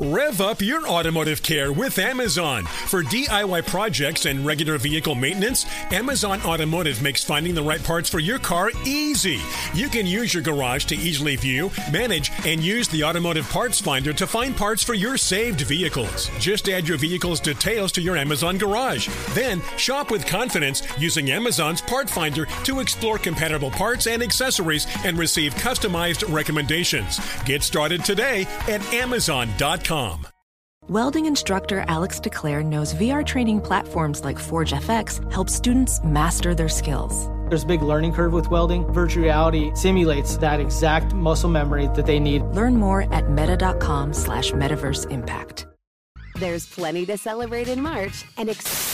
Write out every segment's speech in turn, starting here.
Rev up your automotive care with Amazon. For DIY projects and regular vehicle maintenance, Amazon Automotive makes finding the right parts for your car easy. You can use your garage to easily view, manage, and use the automotive parts finder to find parts for your saved vehicles. Just add your vehicle's details to your Amazon garage. Then shop with confidence using Amazon's part finder to explore compatible parts and accessories and receive customized recommendations. Get started today at Amazon.com. Welding instructor Alex DeClaire knows VR training platforms like Forge FX help students master their skills. There's a big learning curve with welding. Virtual reality simulates that exact muscle memory that they need. Learn more at meta.com slash metaverse impact. There's plenty to celebrate in March and ex-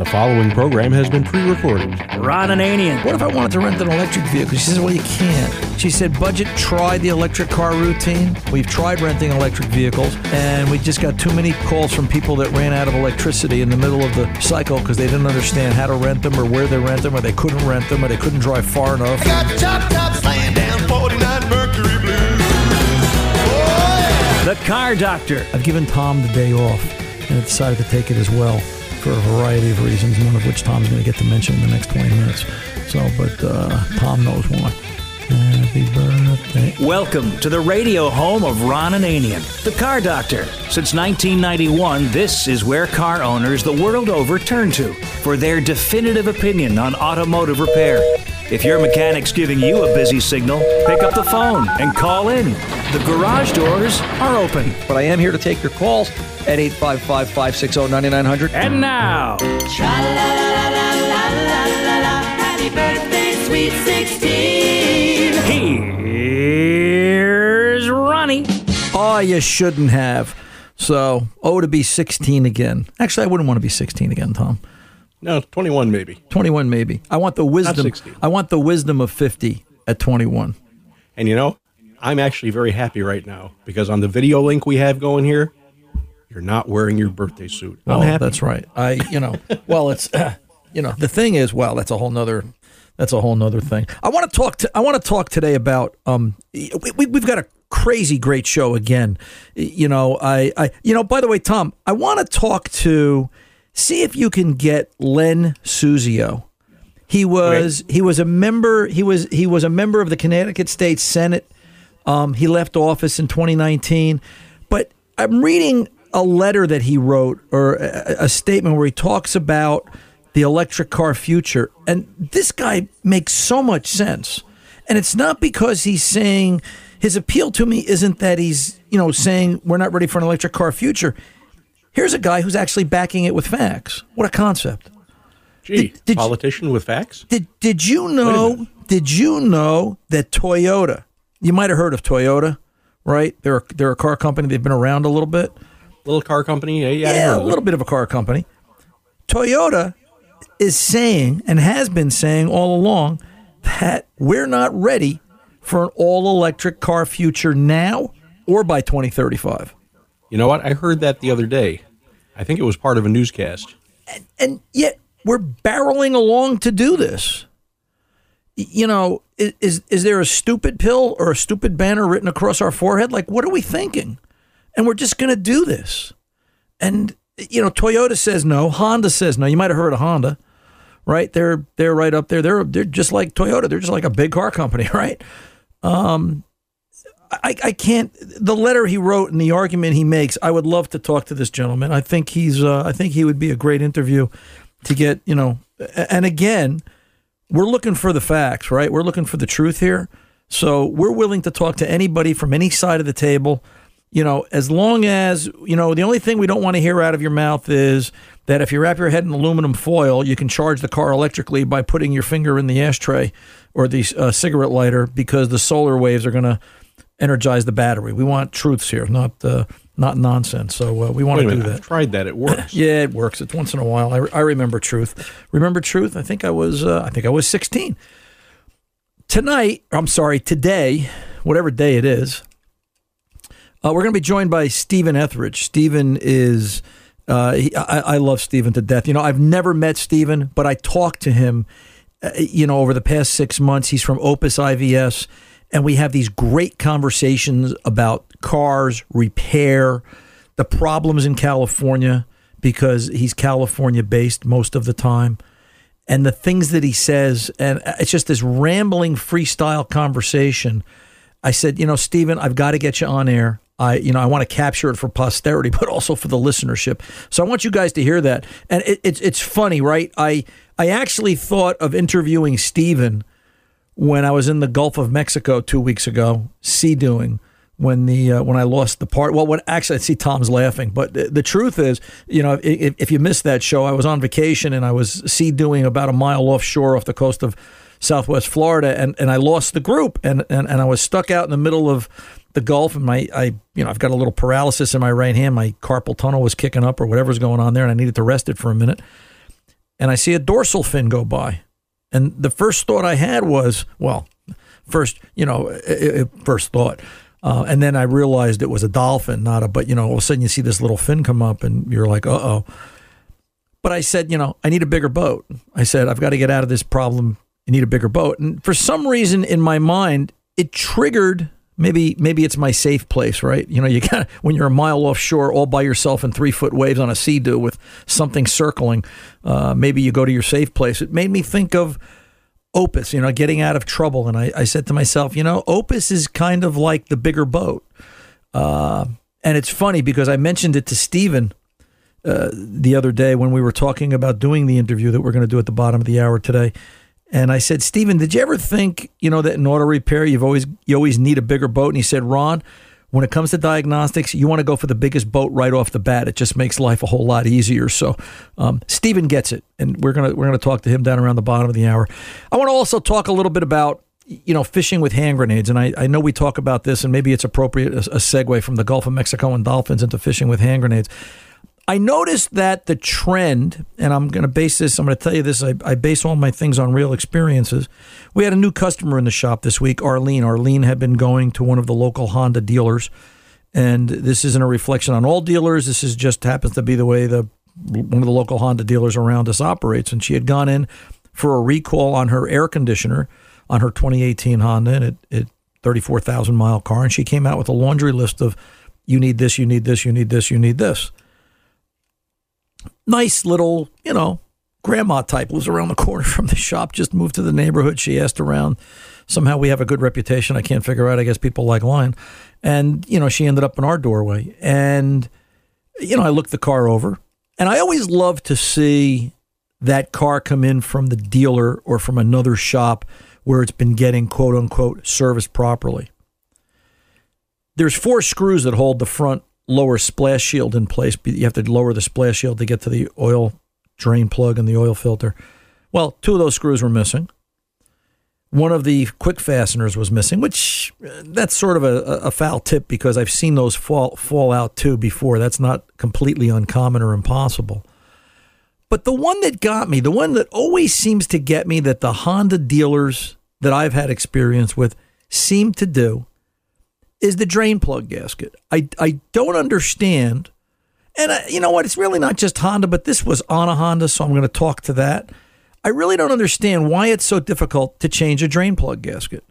The following program has been pre-recorded. Ron Ananian. What if I wanted to rent an electric vehicle? She says, well, you can't. She said, budget, try the electric car routine. We've tried renting electric vehicles, and we just got too many calls from people that ran out of electricity in the middle of the cycle because they didn't understand how to rent them or where they rent them or they couldn't rent them or they couldn't drive far enough. I got chop tops laying down 49 Mercury Blues. Oh, The Car Doctor. I've given Tom the day off, and I decided to take it as well for a variety of reasons, none of which Tom's going to get to mention in the next 20 minutes. So, but uh, Tom knows why. Happy birthday. Welcome to the radio home of Ron Ananian, the Car Doctor. Since 1991, this is where car owners the world over turn to for their definitive opinion on automotive repair. If your mechanic's giving you a busy signal, pick up the phone and call in. The garage doors are open. But I am here to take your calls at 855 560 9900. And now, Happy birthday, sweet 16. here's Ronnie. Oh, you shouldn't have. So, oh, to be 16 again. Actually, I wouldn't want to be 16 again, Tom. No, 21 maybe. 21 maybe. I want the wisdom. 16. I want the wisdom of 50 at 21. And you know, I'm actually very happy right now because on the video link we have going here, you're not wearing your birthday suit. I'm Oh, happy. that's right. I, you know, well, it's, you know, the thing is, well, that's a whole nother, that's a whole nother thing. I want to talk to, I want to talk today about, um, we, we, we've got a crazy great show again. You know, I, I, you know, by the way, Tom, I want to talk to, see if you can get Len Suzio. He was, he was a member, he was, he was a member of the Connecticut State Senate. Um, he left office in 2019, but I'm reading a letter that he wrote or a, a statement where he talks about the electric car future. And this guy makes so much sense. And it's not because he's saying his appeal to me isn't that he's, you know, saying we're not ready for an electric car future. Here's a guy who's actually backing it with facts. What a concept. Gee, Did- did you- politician with facts? Did did you know? Did you know that Toyota? You might have heard of Toyota, right? They're a, they're a car company. They've been around a little bit. Little car company? Yeah, yeah, Yeah, a little bit of a car company. Toyota is saying and has been saying all along that we're not ready for an all electric car future now or by 2035. You know what? I heard that the other day. I think it was part of a newscast. and, and yet we're barreling along to do this. You know, is is there a stupid pill or a stupid banner written across our forehead? Like, what are we thinking? And we're just going to do this. And you know, Toyota says no, Honda says no. You might have heard of Honda, right? They're they're right up there. They're they're just like Toyota. They're just like a big car company, right? Um, I, I can't. The letter he wrote and the argument he makes. I would love to talk to this gentleman. I think he's. Uh, I think he would be a great interview to get. You know, and again, we're looking for the facts, right? We're looking for the truth here. So we're willing to talk to anybody from any side of the table. You know, as long as you know, the only thing we don't want to hear out of your mouth is that if you wrap your head in aluminum foil, you can charge the car electrically by putting your finger in the ashtray or the uh, cigarette lighter because the solar waves are going to energize the battery. We want truths here, not uh, not nonsense. So uh, we want Wait to do minute, that. I've tried that. It works. Yeah, it works. It's once in a while. I, I remember truth. Remember truth. I think I was. Uh, I think I was 16. Tonight, I'm sorry, today, whatever day it is, uh, we're going to be joined by Steven Ethridge. Steven is. Uh, he, I, I love Steven to death. You know, I've never met Steven, but I talked to him. Uh, you know, over the past six months, he's from Opus IVS, and we have these great conversations about cars, repair, the problems in California because he's California based most of the time. And the things that he says and it's just this rambling freestyle conversation. I said you know steven i've got to get you on air. I you know i want to capture it for posterity but also for the listenership. So i want you guys to hear that. And it, it's it's funny right? I i actually thought of interviewing steven when i was in the gulf of mexico two weeks ago sea doing when the uh, when I lost the part. Well, when actually I see Tom's laughing, but the, the truth is, you know, if, if you missed that show, I was on vacation and I was sea doing about a mile offshore off the coast of Southwest Florida, and, and I lost the group, and, and and I was stuck out in the middle of the Gulf, and my I you know I've got a little paralysis in my right hand, my carpal tunnel was kicking up or whatever's going on there, and I needed to rest it for a minute, and I see a dorsal fin go by, and the first thought I had was, well, first you know, i- i- first thought. Uh, and then I realized it was a dolphin, not a. But you know, all of a sudden you see this little fin come up, and you're like, "Uh oh." But I said, you know, I need a bigger boat. I said, I've got to get out of this problem. I need a bigger boat. And for some reason in my mind, it triggered. Maybe maybe it's my safe place, right? You know, you got when you're a mile offshore, all by yourself in three foot waves on a sea doo with something circling. Uh, maybe you go to your safe place. It made me think of Opus, you know, getting out of trouble. And I, I said to myself, you know, Opus is kind of like the bigger boat. Uh, and it's funny because I mentioned it to Steven uh, the other day when we were talking about doing the interview that we're going to do at the bottom of the hour today. And I said, Steven, did you ever think, you know, that in auto repair you've always you always need a bigger boat? And he said, Ron, when it comes to diagnostics, you want to go for the biggest boat right off the bat. It just makes life a whole lot easier. So, um, Steven gets it, and we're gonna we're gonna talk to him down around the bottom of the hour. I want to also talk a little bit about you know fishing with hand grenades, and I, I know we talk about this, and maybe it's appropriate a, a segue from the Gulf of Mexico and dolphins into fishing with hand grenades. I noticed that the trend, and I'm going to base this, I'm going to tell you this, I, I base all my things on real experiences. We had a new customer in the shop this week, Arlene. Arlene had been going to one of the local Honda dealers, and this isn't a reflection on all dealers. This is just happens to be the way the one of the local Honda dealers around us operates. And she had gone in for a recall on her air conditioner on her 2018 Honda, and it, it 34,000 mile car, and she came out with a laundry list of you need this, you need this, you need this, you need this nice little, you know, grandma type lives around the corner from the shop, just moved to the neighborhood. She asked around. Somehow we have a good reputation. I can't figure out. I guess people like lying. And, you know, she ended up in our doorway. And, you know, I looked the car over. And I always love to see that car come in from the dealer or from another shop where it's been getting quote unquote serviced properly. There's four screws that hold the front lower splash shield in place. You have to lower the splash shield to get to the oil drain plug and the oil filter. Well, two of those screws were missing. One of the quick fasteners was missing, which uh, that's sort of a, a foul tip because I've seen those fall fall out too before. That's not completely uncommon or impossible. But the one that got me, the one that always seems to get me that the Honda dealers that I've had experience with seem to do is the drain plug gasket. I, I don't understand. And I, you know what? It's really not just Honda, but this was on a Honda, so I'm going to talk to that. I really don't understand why it's so difficult to change a drain plug gasket.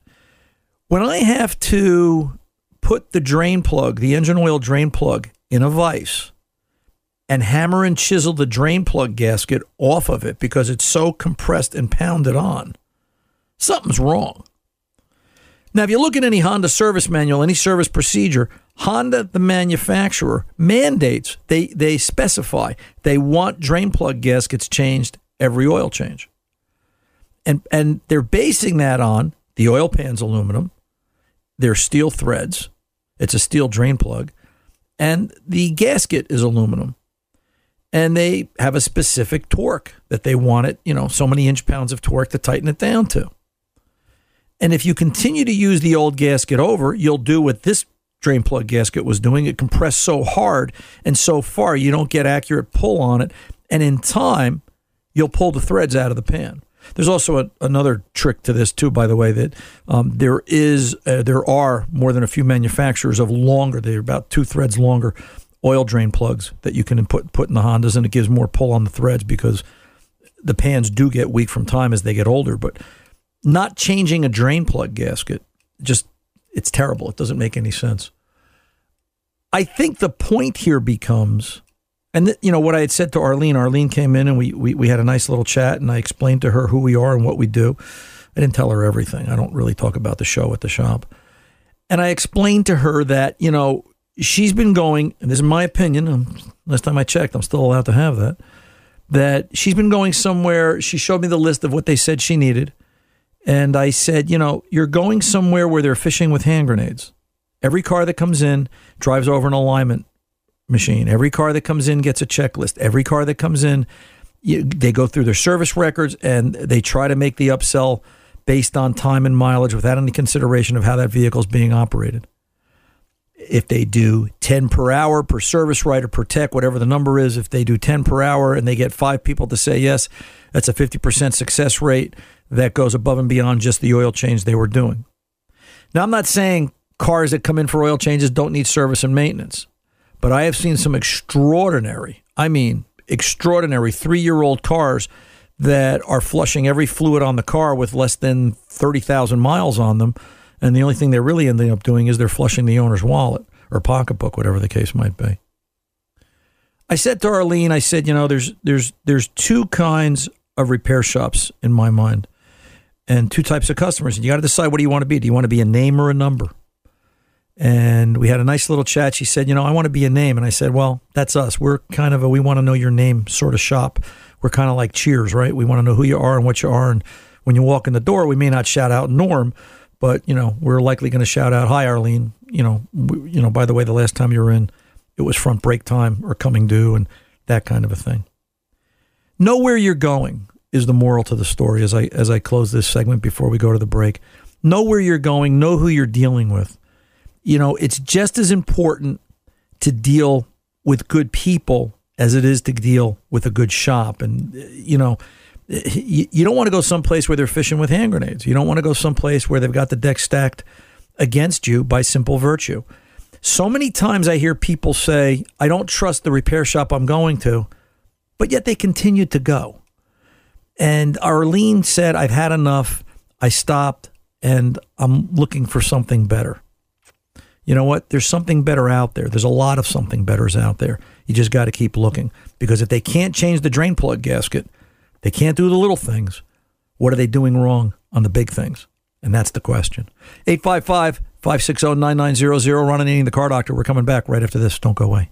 When I have to put the drain plug, the engine oil drain plug, in a vise and hammer and chisel the drain plug gasket off of it because it's so compressed and pounded on, something's wrong. Now, if you look at any Honda service manual, any service procedure, Honda, the manufacturer, mandates, they, they specify, they want drain plug gaskets changed every oil change. And, and they're basing that on the oil pan's aluminum, their steel threads, it's a steel drain plug, and the gasket is aluminum. And they have a specific torque that they want it, you know, so many inch pounds of torque to tighten it down to. And if you continue to use the old gasket over, you'll do what this drain plug gasket was doing. It compressed so hard and so far, you don't get accurate pull on it. And in time, you'll pull the threads out of the pan. There's also a, another trick to this too, by the way, that um, there is uh, there are more than a few manufacturers of longer. They're about two threads longer oil drain plugs that you can put put in the Hondas, and it gives more pull on the threads because the pans do get weak from time as they get older. But not changing a drain plug gasket just it's terrible. It doesn't make any sense. I think the point here becomes and th- you know what I had said to Arlene. Arlene came in and we, we we had a nice little chat, and I explained to her who we are and what we do. I didn't tell her everything. I don't really talk about the show at the shop. And I explained to her that you know she's been going, and this is my opinion. um, Last time I checked, I'm still allowed to have that. That she's been going somewhere. She showed me the list of what they said she needed, and I said, you know, you're going somewhere where they're fishing with hand grenades. Every car that comes in drives over an alignment machine. Every car that comes in gets a checklist. Every car that comes in, you, they go through their service records and they try to make the upsell based on time and mileage without any consideration of how that vehicle is being operated. If they do 10 per hour per service right or per tech, whatever the number is, if they do 10 per hour and they get five people to say yes, that's a 50% success rate that goes above and beyond just the oil change they were doing. Now, I'm not saying cars that come in for oil changes don't need service and maintenance but I have seen some extraordinary, I mean, extraordinary three year old cars that are flushing every fluid on the car with less than 30,000 miles on them. And the only thing they're really ending up doing is they're flushing the owner's wallet or pocketbook, whatever the case might be. I said to Arlene, I said, you know, there's there's there's two kinds of repair shops in my mind, and two types of customers. And you got to decide what do you want to be. Do you want to be a name or a number? and we had a nice little chat. She said, "You know, I want to be a name," and I said, "Well, that's us. We're kind of a we want to know your name sort of shop. We're kind of like Cheers, right? We want to know who you are and what you are, and when you walk in the door, we may not shout out Norm, but you know, we're likely going to shout out, "Hi, Arlene." You know, we, you know. By the way, the last time you were in, it was front brake time or coming due, and that kind of a thing. Know where you're going is the moral to the story. As I as I close this segment before we go to the break, know where you're going. Know who you're dealing with you know, it's just as important to deal with good people as it is to deal with a good shop. And, you know, you, you don't want to go someplace where they're fishing with hand grenades. You don't want to go someplace where they've got the deck stacked against you by simple virtue. So many times I hear people say, I don't trust the repair shop I'm going to, but yet they continue to go. And Arlene said, I've had enough. I stopped and I'm looking for something better you know what? There's something better out there. There's a lot of something betters out there. You just got to keep looking because if they can't change the drain plug gasket, they can't do the little things. What are they doing wrong on the big things? And that's the question. 855 560 9900. Ron Ananian, the car doctor. We're coming back right after this. Don't go away.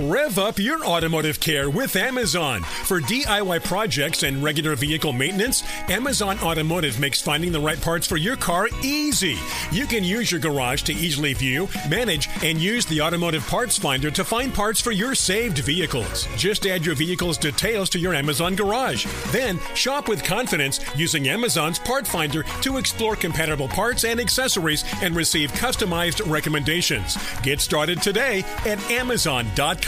Rev up your automotive care with Amazon. For DIY projects and regular vehicle maintenance, Amazon Automotive makes finding the right parts for your car easy. You can use your garage to easily view, manage, and use the automotive parts finder to find parts for your saved vehicles. Just add your vehicle's details to your Amazon garage. Then shop with confidence using Amazon's part finder to explore compatible parts and accessories and receive customized recommendations. Get started today at Amazon.com.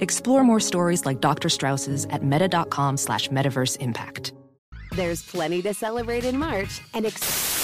Explore more stories like Dr. Strauss's at meta.com slash metaverse impact. There's plenty to celebrate in March and ex-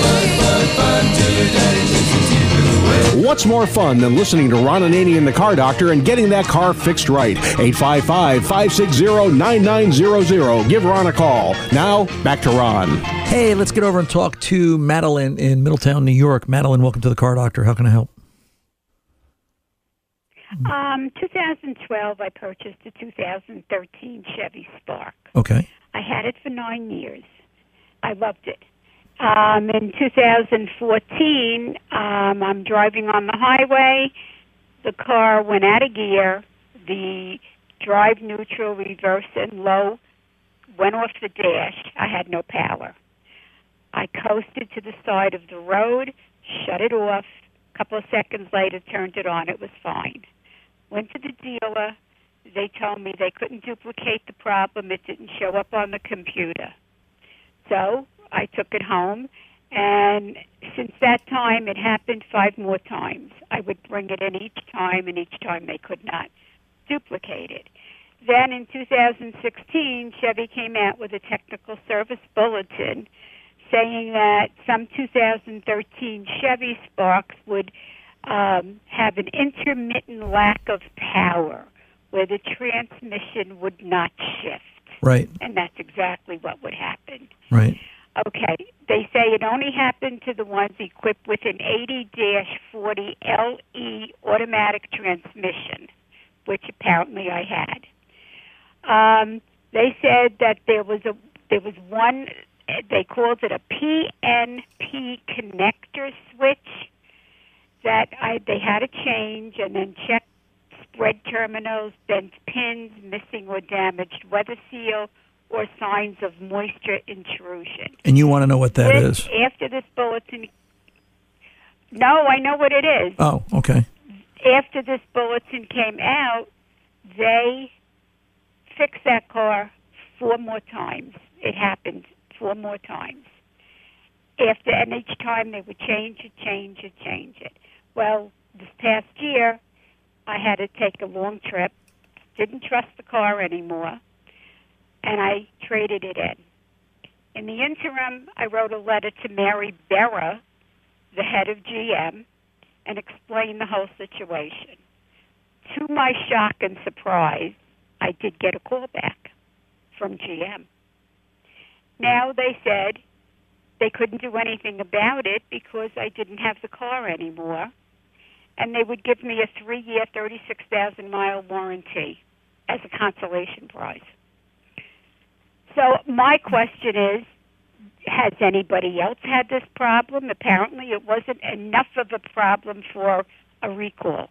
What's more fun than listening to Ron Ananian and the Car Doctor and getting that car fixed right? 855 560 9900. Give Ron a call. Now, back to Ron. Hey, let's get over and talk to Madeline in Middletown, New York. Madeline, welcome to the Car Doctor. How can I help? Um, 2012, I purchased a 2013 Chevy Spark. Okay. I had it for nine years. I loved it. Um, in 2014, um, I'm driving on the highway. The car went out of gear. The drive neutral, reverse, and low went off the dash. I had no power. I coasted to the side of the road, shut it off. A couple of seconds later, turned it on. It was fine. Went to the dealer. They told me they couldn't duplicate the problem. It didn't show up on the computer. So I took it home, and since that time, it happened five more times. I would bring it in each time, and each time they could not duplicate it. Then in 2016, Chevy came out with a technical service bulletin saying that some 2013 Chevy Sparks would um, have an intermittent lack of power where the transmission would not shift. Right. And that's exactly what would happen. Right. Okay, they say it only happened to the ones equipped with an 80-40 LE automatic transmission, which apparently I had. Um, they said that there was a there was one they called it a PNP connector switch that I they had to change and then check spread terminals, bent pins, missing or damaged weather seal, or signs of moisture intrusion. And you want to know what that This- is? After this bulletin, no, I know what it is. Oh, okay. After this bulletin came out, they fixed that car four more times. It happened four more times. After and each time they would change it, change it, change it. Well, this past year, I had to take a long trip. Didn't trust the car anymore, and I traded it in. In the interim, I wrote a letter to Mary Barra, the head of GM, and explained the whole situation. To my shock and surprise, I did get a call back from GM. Now they said they couldn't do anything about it because I didn't have the car anymore, and they would give me a three-year, thirty-six thousand mile warranty as a consolation prize. So my question is, has anybody else had this problem? Apparently, it wasn't enough of a problem for a recall,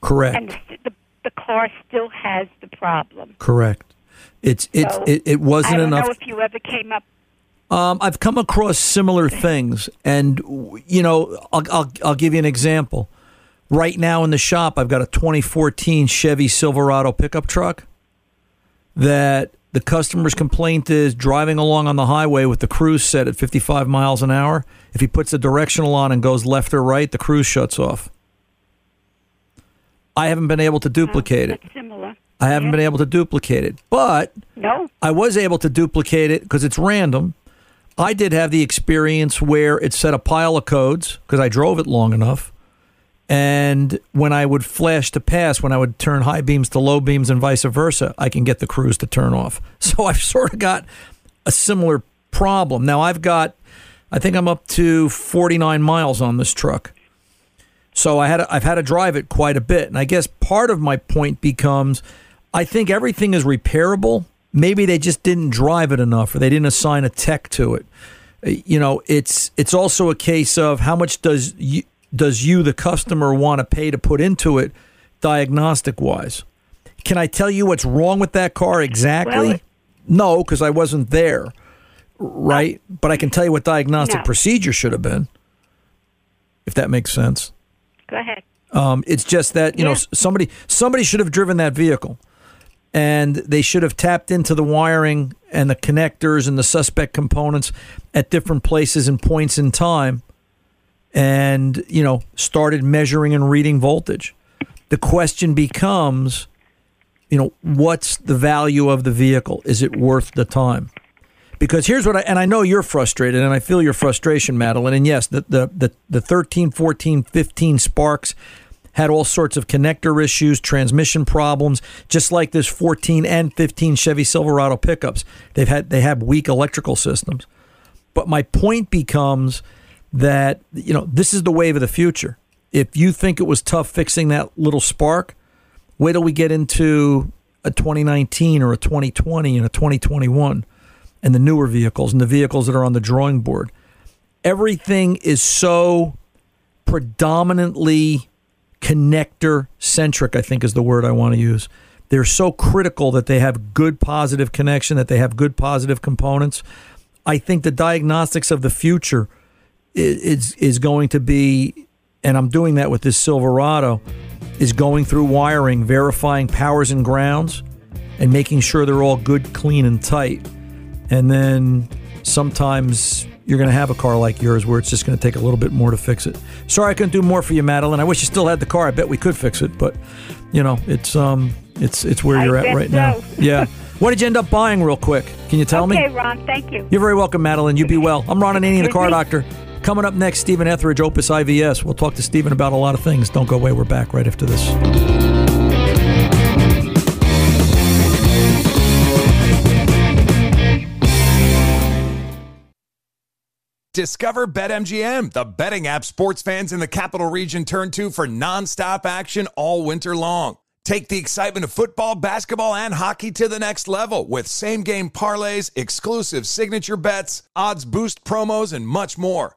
Correct. and the, the the car still has the problem. Correct. It's it's So, it, it wasn't I don't enough. know if you ever came up. Um, I've come across similar things, and you know, I'll, I'll I'll give you an example. Right now in the shop, I've got a 2014 Chevy Silverado pickup truck that the customer's complaint is driving along on the highway with the cruise set at 55 miles an hour. If he puts the directional on and goes left or right, the cruise shuts off. I haven't been able to oh, duplicate it. Similar. I haven't been able to duplicate it, but No. I was able to duplicate it because it's random. I did have the experience where it set a pile of codes because I drove it long enough. And when I would flash to pass, when I would turn high beams to low beams and vice versa, I can get the cruise to turn off. So I've sort of got a similar problem. Now I've got, I think I'm up to 49 miles on this truck. So I had I've had to drive it quite a bit, and I guess part of my point becomes, I think everything is repairable. Maybe they just didn't drive it enough, or they didn't assign a tech to it. You know, it's it's also a case of how much does you does you the customer want to pay to put into it, diagnostic wise. Can I tell you what's wrong with that car exactly? Well, no, because I wasn't there, right? But I can tell you what diagnostic No. procedure should have been, if that makes sense. Go ahead. Um, it's just that you know Yeah. s- somebody somebody should have driven that vehicle, and they should have tapped into the wiring and the connectors and the suspect components at different places and points in time, and you know started measuring and reading voltage. The question becomes, you know, what's the value of the vehicle? Is it worth the time? because here's what I and I know you're frustrated and I feel your frustration Madeline and yes the the the, the 13 14 15 sparks had all sorts of connector issues transmission problems just like this 14 and 15 Chevy Silverado pickups they've had they have weak electrical systems but my point becomes that you know this is the wave of the future if you think it was tough fixing that little spark wait till we get into a 2019 or a 2020 and a 2021 and the newer vehicles and the vehicles that are on the drawing board. Everything is so predominantly connector centric, I think is the word I want to use. They're so critical that they have good positive connection, that they have good positive components. I think the diagnostics of the future is is going to be, and I'm doing that with this Silverado, is going through wiring, verifying powers and grounds, and making sure they're all good, clean, and tight. And then sometimes you're going to have a car like yours where it's just going to take a little bit more to fix it. Sorry I couldn't do more for you, Madeline. I wish you still had the car. I bet we could fix it, but you know, it's um, it's it's where I you're at right now. Yeah. What did you end up buying, real quick? Can you tell okay, me? Okay, Ron. Thank you. You're very welcome, Madeline. You be well. I'm Ron Ananian, the car doctor. Coming up next, Steven Ethridge, Opus IVS. We'll talk to Steven about a lot of things. Don't go away. We're back right after this. Discover BetMGM, the betting app sports fans in the capital region turn to for nonstop action all winter long. Take the excitement of football, basketball, and hockey to the next level with same game parlays, exclusive signature bets, odds boost promos, and much more.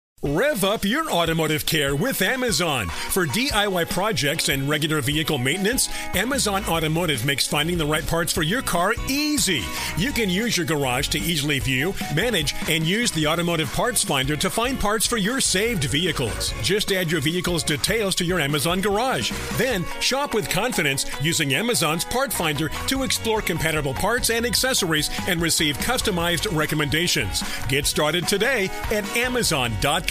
Rev up your automotive care with Amazon. For DIY projects and regular vehicle maintenance, Amazon Automotive makes finding the right parts for your car easy. You can use your garage to easily view, manage, and use the automotive parts finder to find parts for your saved vehicles. Just add your vehicle's details to your Amazon garage. Then shop with confidence using Amazon's part finder to explore compatible parts and accessories and receive customized recommendations. Get started today at Amazon.com.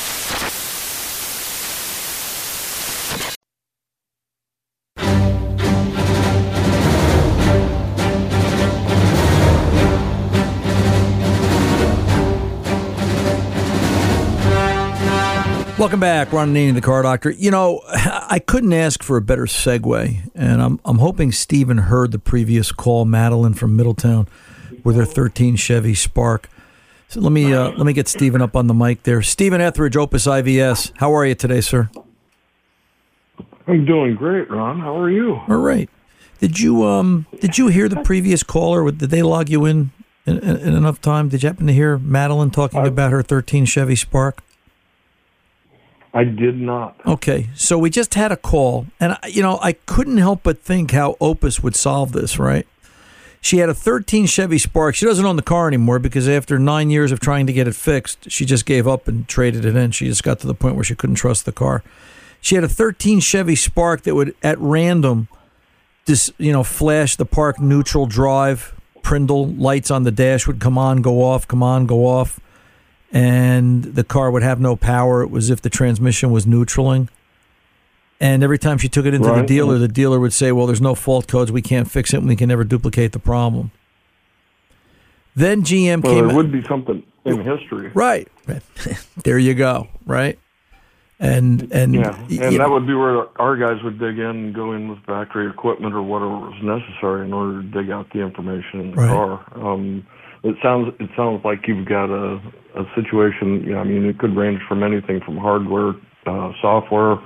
Welcome back, Ron Ananian, the Car Doctor. You know, I couldn't ask for a better segue, and I'm I'm hoping Steven heard the previous call, Madeline from Middletown, with her 13 Chevy Spark. So let me uh, let me get Steven up on the mic there. Steven Ethridge, Opus IVS. How are you today, sir? I'm doing great, Ron. How are you? All right. Did you um did you hear the previous caller? Did they log you in in, in, in enough time? Did you happen to hear Madeline talking about her 13 Chevy Spark? I did not. Okay, so we just had a call, and you know I couldn't help but think how Opus would solve this. Right? She had a 13 Chevy Spark. She doesn't own the car anymore because after nine years of trying to get it fixed, she just gave up and traded it in. She just got to the point where she couldn't trust the car. She had a 13 Chevy Spark that would, at random, just you know, flash the park neutral drive. Prindle lights on the dash would come on, go off, come on, go off and the car would have no power. It was if the transmission was neutraling. And every time she took it into the dealer, the dealer would say, "Well, there's no fault codes. We can't fix it, and we can never duplicate the problem." Then GM Well, came. there would be something in history. Right. there you go. Right. And and Yeah, and that know, would be where our guys would dig in and go in with factory equipment or whatever was necessary in order to dig out the information in the Right. car. Um, it sounds it sounds like you've got a a situation. You know, I mean, it could range from anything from hardware, uh, software,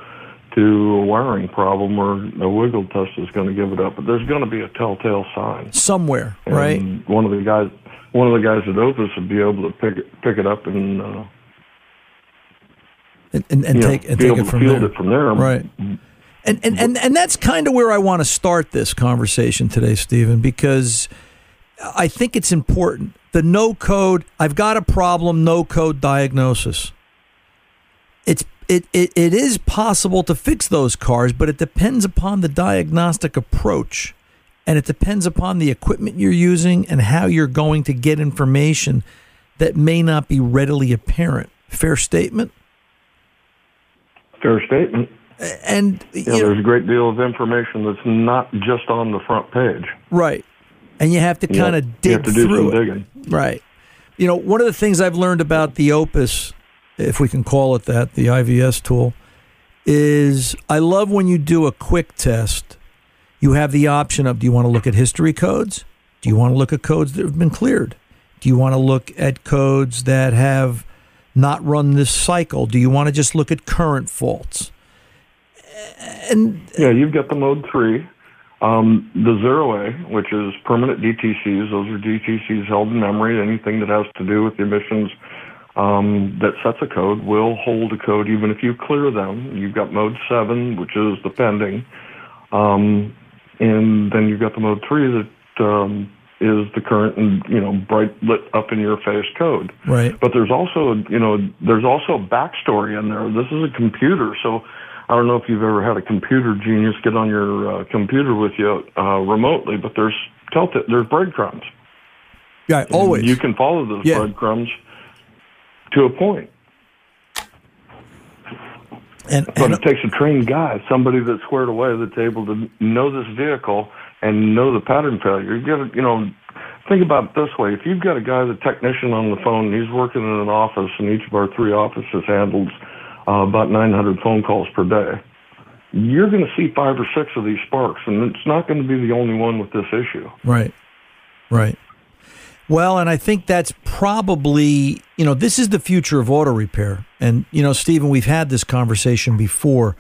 to a wiring problem, or a wiggle test is going to give it up. But there's going to be a telltale sign somewhere. And Right. One of the guys, one of the guys at Opus would be able to pick it, pick it up and uh, And and, and you know, take and take it from field there. it from there. Right. And, and and and that's kind of where I want to start this conversation today, Steven, because I think it's important. The no code, I've got a problem, no code diagnosis. It's it, it, it is possible to fix those cars, but it depends upon the diagnostic approach. And it depends upon the equipment you're using and how you're going to get information that may not be readily apparent. Fair statement? Fair statement. And Yeah, there's a great deal of information that's not just on the front page. Right. And you have to kind of dig have to do through it. digging. Right. You know, one of the things I've learned about the Opus, if we can call it that, the IVS tool, is I love when you do a quick test, you have the option of do you want to look at history codes? Do you want to look at codes that have been cleared? Do you want to look at codes that have not run this cycle? Do you want to just look at current faults? And Yeah, you've got the mode three. Um, the zero A, which is permanent DTCs, those are DTCs held in memory. Anything that has to do with the emissions um, that sets a code will hold a code even if you clear them. You've got mode seven, which is the pending. Um, and then you've got the mode three that um, is the current and, you know, bright lit up in your face code. Right. But there's also, you know, there's also a backstory in there. This is a computer, so I don't know if you've ever had a computer genius get on your uh, computer with you uh, remotely, but there's tell there's breadcrumbs. Yeah, always. You can follow those Yeah. breadcrumbs to a point. And, but it takes a trained guy, somebody that's squared away, that's able to know this vehicle and know the pattern failure. You got to, you know, think about it this way: if you've got a guy, the technician on the phone, and he's working in an office, and each of our three offices handles uh, about 900 phone calls per day. you're going to see five or six of these sparks, and it's not going to be the only one with this issue. Right. Right. Well, and I think that's probably, you know, this is the future of auto repair. And, you know, Steven, we've had this conversation before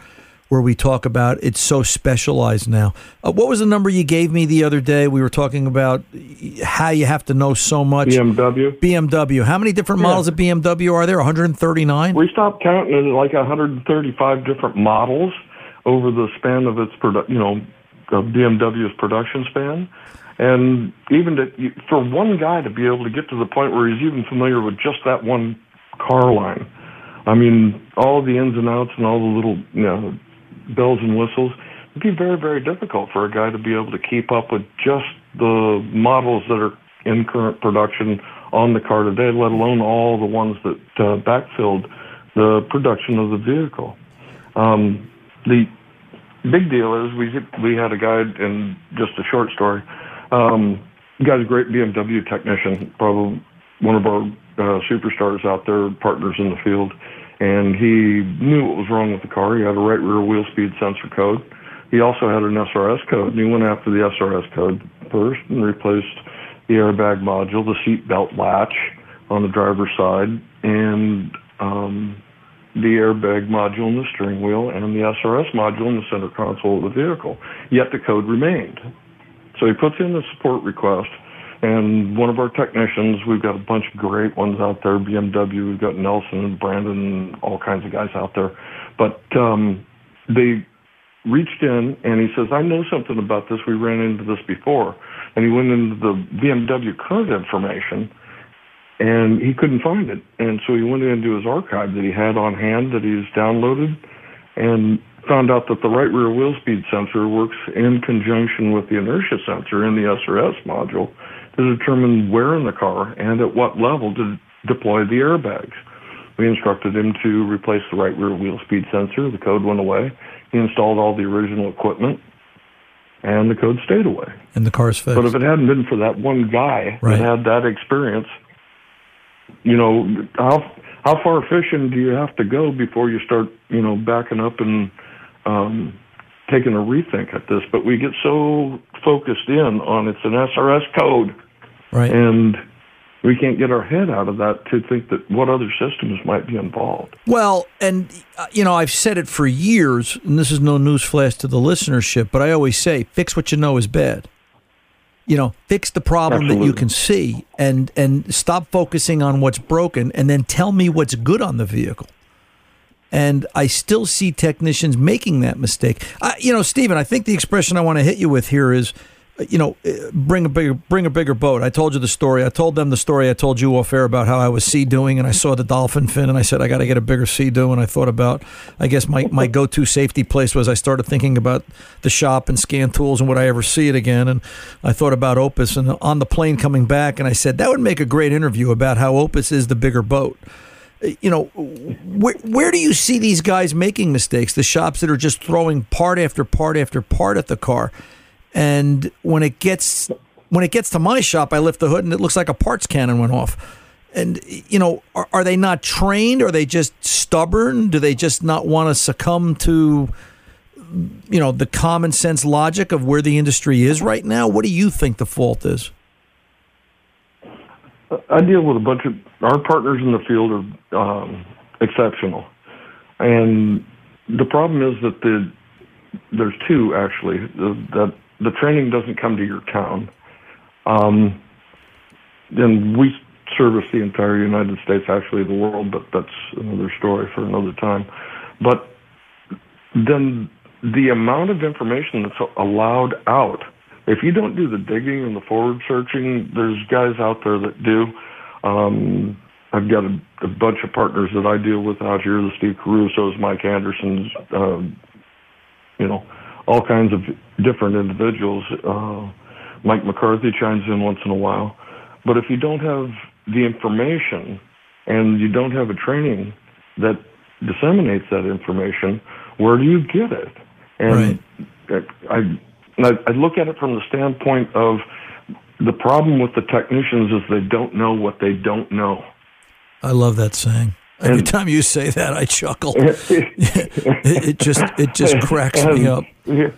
where we talk about it's so specialized now. Uh, what was the number you gave me the other day? We were talking about how you have to know so much. BMW. BMW. How many different Yeah. models of BMW are there? 139? We stopped counting at like 135 different models over the span of its produ- you know, BMW's production span. And even to, for one guy to be able to get to the point where he's even familiar with just that one car line, I mean, all the ins and outs and all the little, you know, bells and whistles, it'd be very, very difficult for a guy to be able to keep up with just the models that are in current production on the car today, let alone all the ones that uh, backfilled the production of the vehicle. Um, the big deal is we we had a guy in just a short story. Um, guy's a great BMW technician, probably one of our uh, superstars out there, partners in the field. And he knew what was wrong with the car. He had a right rear wheel speed sensor code. He also had an SRS code, and he went after the SRS code first and replaced the airbag module, the seat belt latch on the driver's side, and um, the airbag module in the steering wheel, and the SRS module in the center console of the vehicle. Yet the code remained. So he puts in the support request, and one of our technicians, we've got a bunch of great ones out there, BMW, we've got Nelson and Brandon, and all kinds of guys out there. But um, they reached in and he says, I know something about this. We ran into this before. And he went into the BMW current information and he couldn't find it. And so he went into his archive that he had on hand that he's downloaded and found out that the right rear wheel speed sensor works in conjunction with the inertia sensor in the SRS module to determine where in the car and at what level to deploy the airbags. We instructed him to replace the right rear wheel speed sensor. The code went away. He installed all the original equipment, and the code stayed away. And the car's fixed. But if it hadn't been for that one guy Right. that had that experience, you know, how how far fishing do you have to go before you start, you know, backing up and um, taking a rethink at this? But we get so focused in on it's an SRS code, Right. and we can't get our head out of that to think that what other systems might be involved. Well, and uh, you know, I've said it for years, and this is no newsflash to the listenership, but I always say, fix what you know is bad. You know, fix the problem that you can see, and and stop focusing on what's broken, and then tell me what's good on the vehicle. And I still see technicians making that mistake. I, you know, Steven, I think the expression I want to hit you with here is, you know, uh, bring a bigger bring a bigger boat. I told you the story. I told them the story I told you off air about how I was sea doing and I saw the dolphin fin and I said I got to get a bigger sea doo and I thought about I guess my my go to safety place was I started thinking about the shop and scan tools and would I ever see it again and I thought about Opus and on the plane coming back and I said that would make a great interview about how Opus is the bigger boat you know, where where do you see these guys making mistakes? The shops that are just throwing part after part after part at the car, and when it gets when it gets to my shop, I lift the hood and it looks like a parts cannon went off. And you know, are, are they not trained? Are they just stubborn? Do they just not want to succumb to, you know, the common sense logic of where the industry is right now? What do you think the fault is? I deal with a bunch of our partners in the field are um, exceptional, and the problem is that the there's two actually that the training doesn't come to your town, um, and we service the entire United States, actually the world, but that's another story for another time. But then the amount of information that's allowed out if you don't do the digging and the forward searching, there's guys out there that do. Um, I've got a, a bunch of partners that I deal with out here. The Steve Caruso's, Mike Anderson's, um, you know, all kinds of different individuals. Uh, Mike McCarthy chimes in once in a while. But if you don't have the information and you don't have a training that disseminates that information, where do you get it? And I, I, I look at it from the standpoint of the problem with the technicians is they don't know what they don't know. I love that saying. Every And- time you say that, I chuckle. it, it just it just cracks me up. Yeah.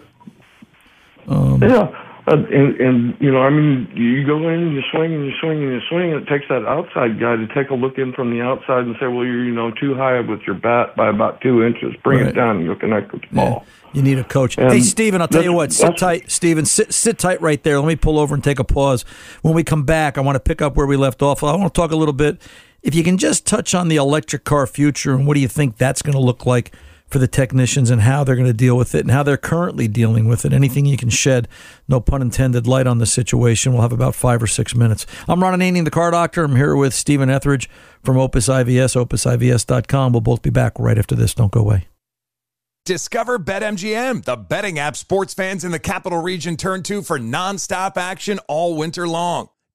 Um, yeah. Uh, and, and, you know, I mean, you go in and you swing and you swing and you swing, and it takes that outside guy to take a look in from the outside and say, well, you're, you know, too high with your bat by about two inches. Bring Right. it down and you'll connect with the ball. You need a coach. And hey, Steven, I'll tell you what. Sit tight, Steven. Sit, sit tight right there. Let me pull over and take a pause. When we come back, I want to pick up where we left off. I want to talk a little bit. If you can just touch on the electric car future and what do you think that's going to look like for the technicians and how they're going to deal with it and how they're currently dealing with it. Anything you can shed, no pun intended, light on the situation. We'll have about five or six minutes. I'm Ron Ananian, the car doctor. I'm here with Steven Ethridge from Opus IVS, opusivs.com. We'll both be back right after this. Don't go away. Discover BetMGM, the betting app sports fans in the capital region turn to for nonstop action all winter long.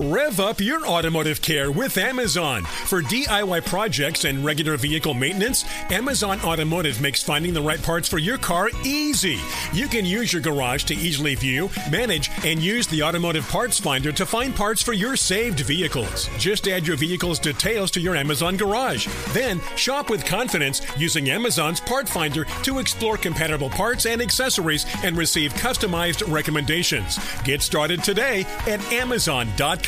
Rev up your automotive care with Amazon. For DIY projects and regular vehicle maintenance, Amazon Automotive makes finding the right parts for your car easy. You can use your garage to easily view, manage, and use the automotive parts finder to find parts for your saved vehicles. Just add your vehicle's details to your Amazon garage. Then shop with confidence using Amazon's part finder to explore compatible parts and accessories and receive customized recommendations. Get started today at Amazon.com.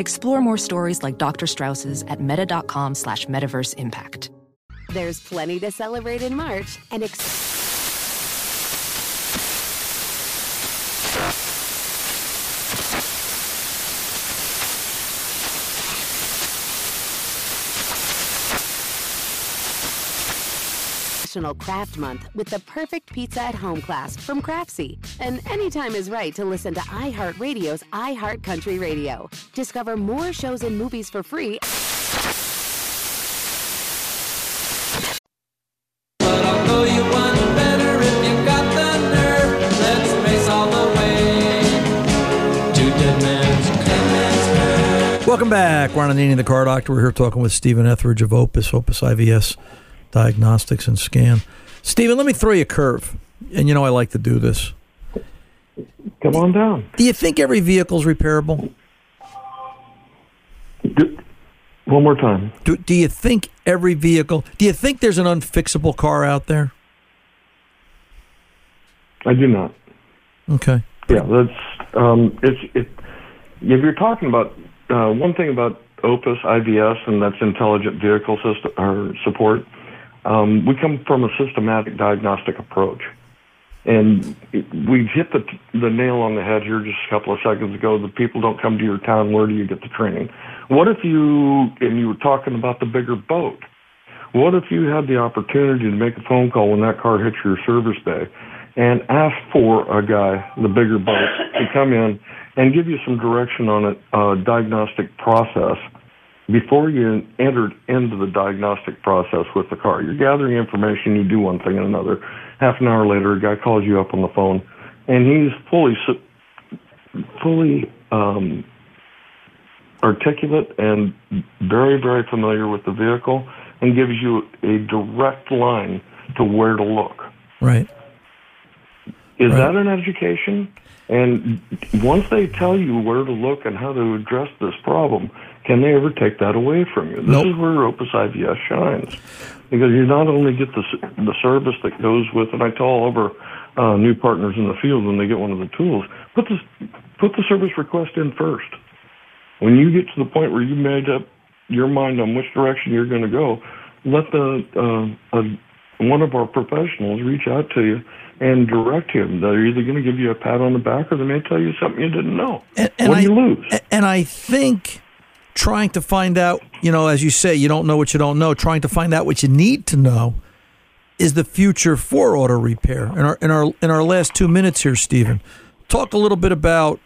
Explore more stories like Dr. Strauss's at meta.com slash metaverse impact. There's plenty to celebrate in March and ex- National Craft Month with the perfect pizza at home class from Craftsy. And anytime is right to listen to iHeartRadio's iHeartCountry Radio. Discover more shows and movies for free Although you want better if you the nerve, let's race all the way to Dead Man's Curve. Welcome back. Ron Ananian, the car doctor. We're here talking with Steven Ethridge of Opus, Opus IVS Diagnostics and Scan. Steven, let me throw you a curve. And you know I like to do this. Come on down. Do you think every vehicle's repairable? One more time. Do, do you think every vehicle, do you think there's an unfixable car out there? I do not. Okay. Yeah, that's um, it's it. If you're talking about uh, one thing about Opus IVS, and that's intelligent vehicle system or support, um, we come from a systematic diagnostic approach, and it, we hit the the nail on the head here just a couple of seconds ago. The people don't come to your town. Where do you get the training? What if you and you were talking about the bigger boat? What if you had the opportunity to make a phone call when that car hits your service bay and ask for a guy, the bigger boat, to come in and give you some direction on a uh, diagnostic process before you entered into the diagnostic process with the car? You're gathering information, you do one thing and another. Half an hour later, a guy calls you up on the phone, and he's fully, fully um, articulate and very, very familiar with the vehicle and gives you a direct line to where to look. Right. Is Right. that an education? And once they tell you where to look and how to address this problem, can they ever take that away from you? This Nope. is where Opus IVS shines. Because you not only get the, the service that goes with, and I tell all of our uh, new partners in the field when they get one of the tools, put the, put the service request in first. When you get to the point where you made up your mind on which direction you're going to go, let the uh, uh, one of our professionals reach out to you and direct him. They're either going to give you a pat on the back or they may tell you something you didn't know. And, and what I, do you lose? And I think trying to find out, you know, as you say, you don't know what you don't know. Trying to find out what you need to know is the future for auto repair. In our in our in our last two minutes here, Steven, talk a little bit about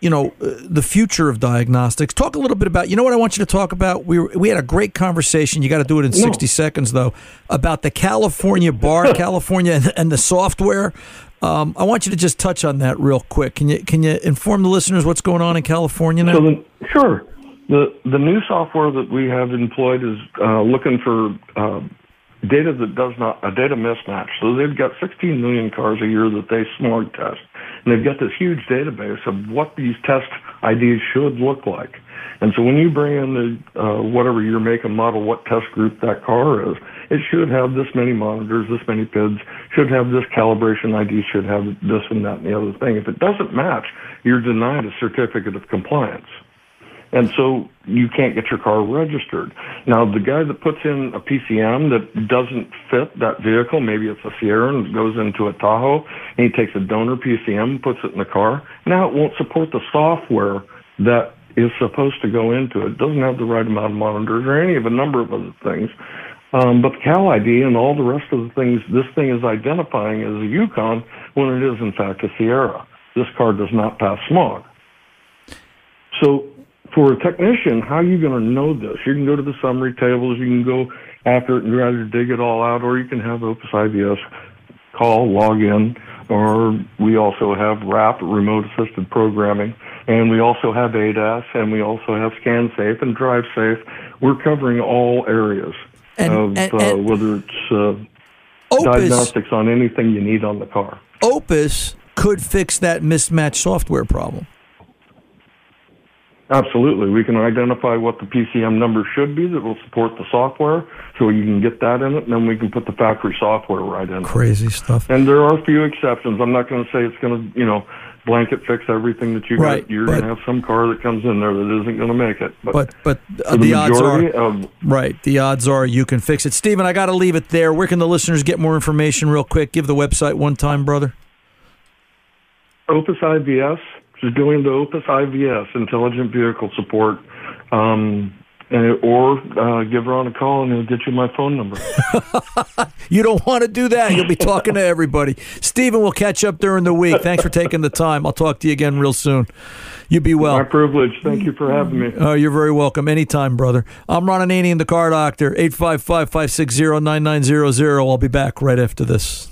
you know uh, the future of diagnostics. Talk a little bit about you know what I want you to talk about. We were, we had a great conversation. You got to do it in No. sixty seconds though about the California bar, California, and, and the software. Um, I want you to just touch on that real quick. Can you can you inform the listeners what's going on in California now? So the, sure. The the new software that we have employed is uh, looking for uh, data that does not a data mismatch. So they've got 16 million cars a year that they smog test, and they've got this huge database of what these test IDs should look like. And so when you bring in the uh, whatever your make and model, what test group that car is, it should have this many monitors, this many PIDs, should have this calibration ID, should have this and that and the other thing. If it doesn't match, you're denied a certificate of compliance. And so you can't get your car registered. Now, the guy that puts in a PCM that doesn't fit that vehicle, maybe it's a Sierra and goes into a Tahoe, and he takes a donor PCM, and puts it in the car. Now it won't support the software that is supposed to go into it. It doesn't have the right amount of monitors or any of a number of other things. Um, but the Cal ID and all the rest of the things this thing is identifying as a Yukon when it is in fact a Sierra. This car does not pass smog. So for a technician, how are you going to know this? You can go to the summary tables, you can go after it and try to dig it all out, or you can have Opus IVS call, log in, or we also have RAP, remote assisted programming, and we also have ADAS, and we also have Scan Safe and Drive Safe. We're covering all areas And- of and- uh, whether it's uh, Opus- diagnostics on anything you need on the car. Opus could fix that mismatched software problem. Absolutely. We can identify what the PCM number should be that will support the software so you can get that in it, and then we can put the factory software right in it. Crazy stuff. And there are a few exceptions. I'm not going to say it's going to, you know, blanket fix everything that you Right, got. You're going to have some car that comes in there that isn't going to make it. But, But but uh, the, the odds are of right. The odds are you can fix it. Steven, I got to leave it there. Where can the listeners get more information, real quick? Give the website one time, brother. Opus IVS, just go into Opus IVS, Intelligent Vehicle Support, um, or uh, give Ron a call and he'll get you my phone number. You don't want to do that. You'll be talking to everybody. Steven, we'll catch up during the week. Thanks for taking the time. I'll talk to you again real soon. You be well. My privilege. Thank you for having me. Oh, you're very welcome. Anytime, brother. I'm Ron Ananian, the car doctor. 855 560 9900. I'll be back right after this.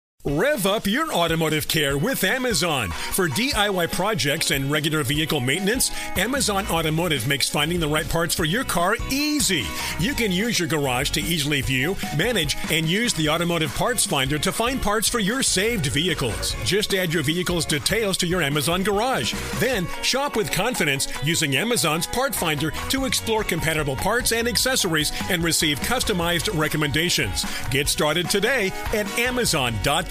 Rev up your automotive care with Amazon. For DIY projects and regular vehicle maintenance, Amazon Automotive makes finding the right parts for your car easy. You can use your garage to easily view, manage, and use the automotive parts finder to find parts for your saved vehicles. Just add your vehicle's details to your Amazon garage. Then shop with confidence using Amazon's part finder to explore compatible parts and accessories and receive customized recommendations. Get started today at Amazon.com.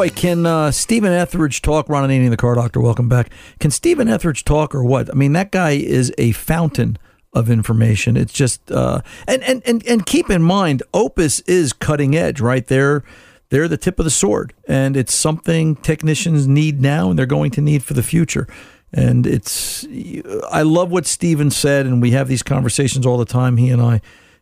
Boy, can uh, Steven Ethridge talk? Ron Ananian, the car doctor, welcome back. Can Steven Ethridge talk or what? I mean, that guy is a fountain of information. It's just uh, and, and and and keep in mind, Opus is cutting edge, right? They're they're the tip of the sword, and it's something technicians need now, and they're going to need for the future. And it's I love what Steven said, and we have these conversations all the time. He and I,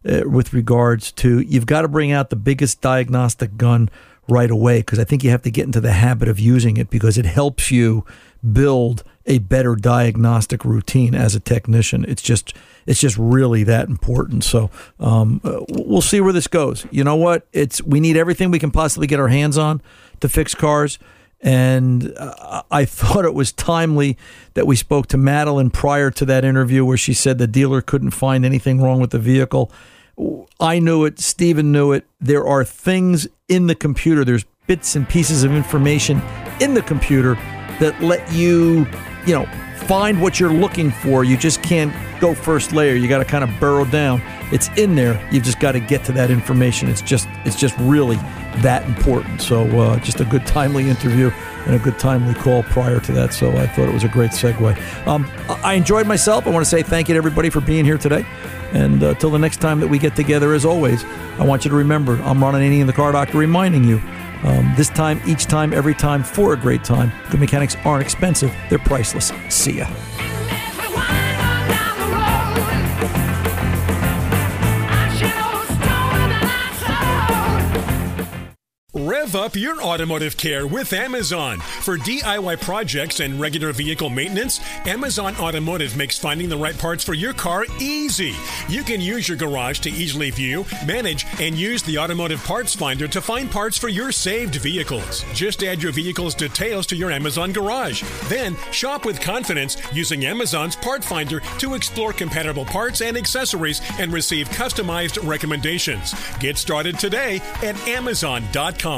uh, with regards to you've got to bring out the biggest diagnostic gun right away because I think you have to get into the habit of using it because it helps you build a better diagnostic routine as a technician. It's just it's just really that important. So um, uh, we'll see where this goes. You know what? It's we need everything we can possibly get our hands on to fix cars. And uh, I thought it was timely that we spoke to Madeline prior to that interview where she said the dealer couldn't find anything wrong with the vehicle. I knew it. Steven knew it. There are things in the computer. There's bits and pieces of information in the computer that let you, you know, find what you're looking for. You just can't go first layer. You got to kind of burrow down. It's in there. You've just got to get to that information. It's just it's just really that important. So uh, just a good timely interview and a good timely call prior to that. So I thought it was a great segue. Um, I enjoyed myself. I want to say thank you to everybody for being here today. And uh, till the next time that we get together, as always, I want you to remember I'm Ron Ananian, the car doctor, reminding you um, this time, each time, every time, for a great time. Good mechanics aren't expensive, they're priceless. See ya. Rev up your automotive care with Amazon. For DIY projects and regular vehicle maintenance, Amazon Automotive makes finding the right parts for your car easy. You can use your garage to easily view, manage, and use the automotive parts finder to find parts for your saved vehicles. Just add your vehicle's details to your Amazon garage. Then shop with confidence using Amazon's part finder to explore compatible parts and accessories and receive customized recommendations. Get started today at Amazon.com.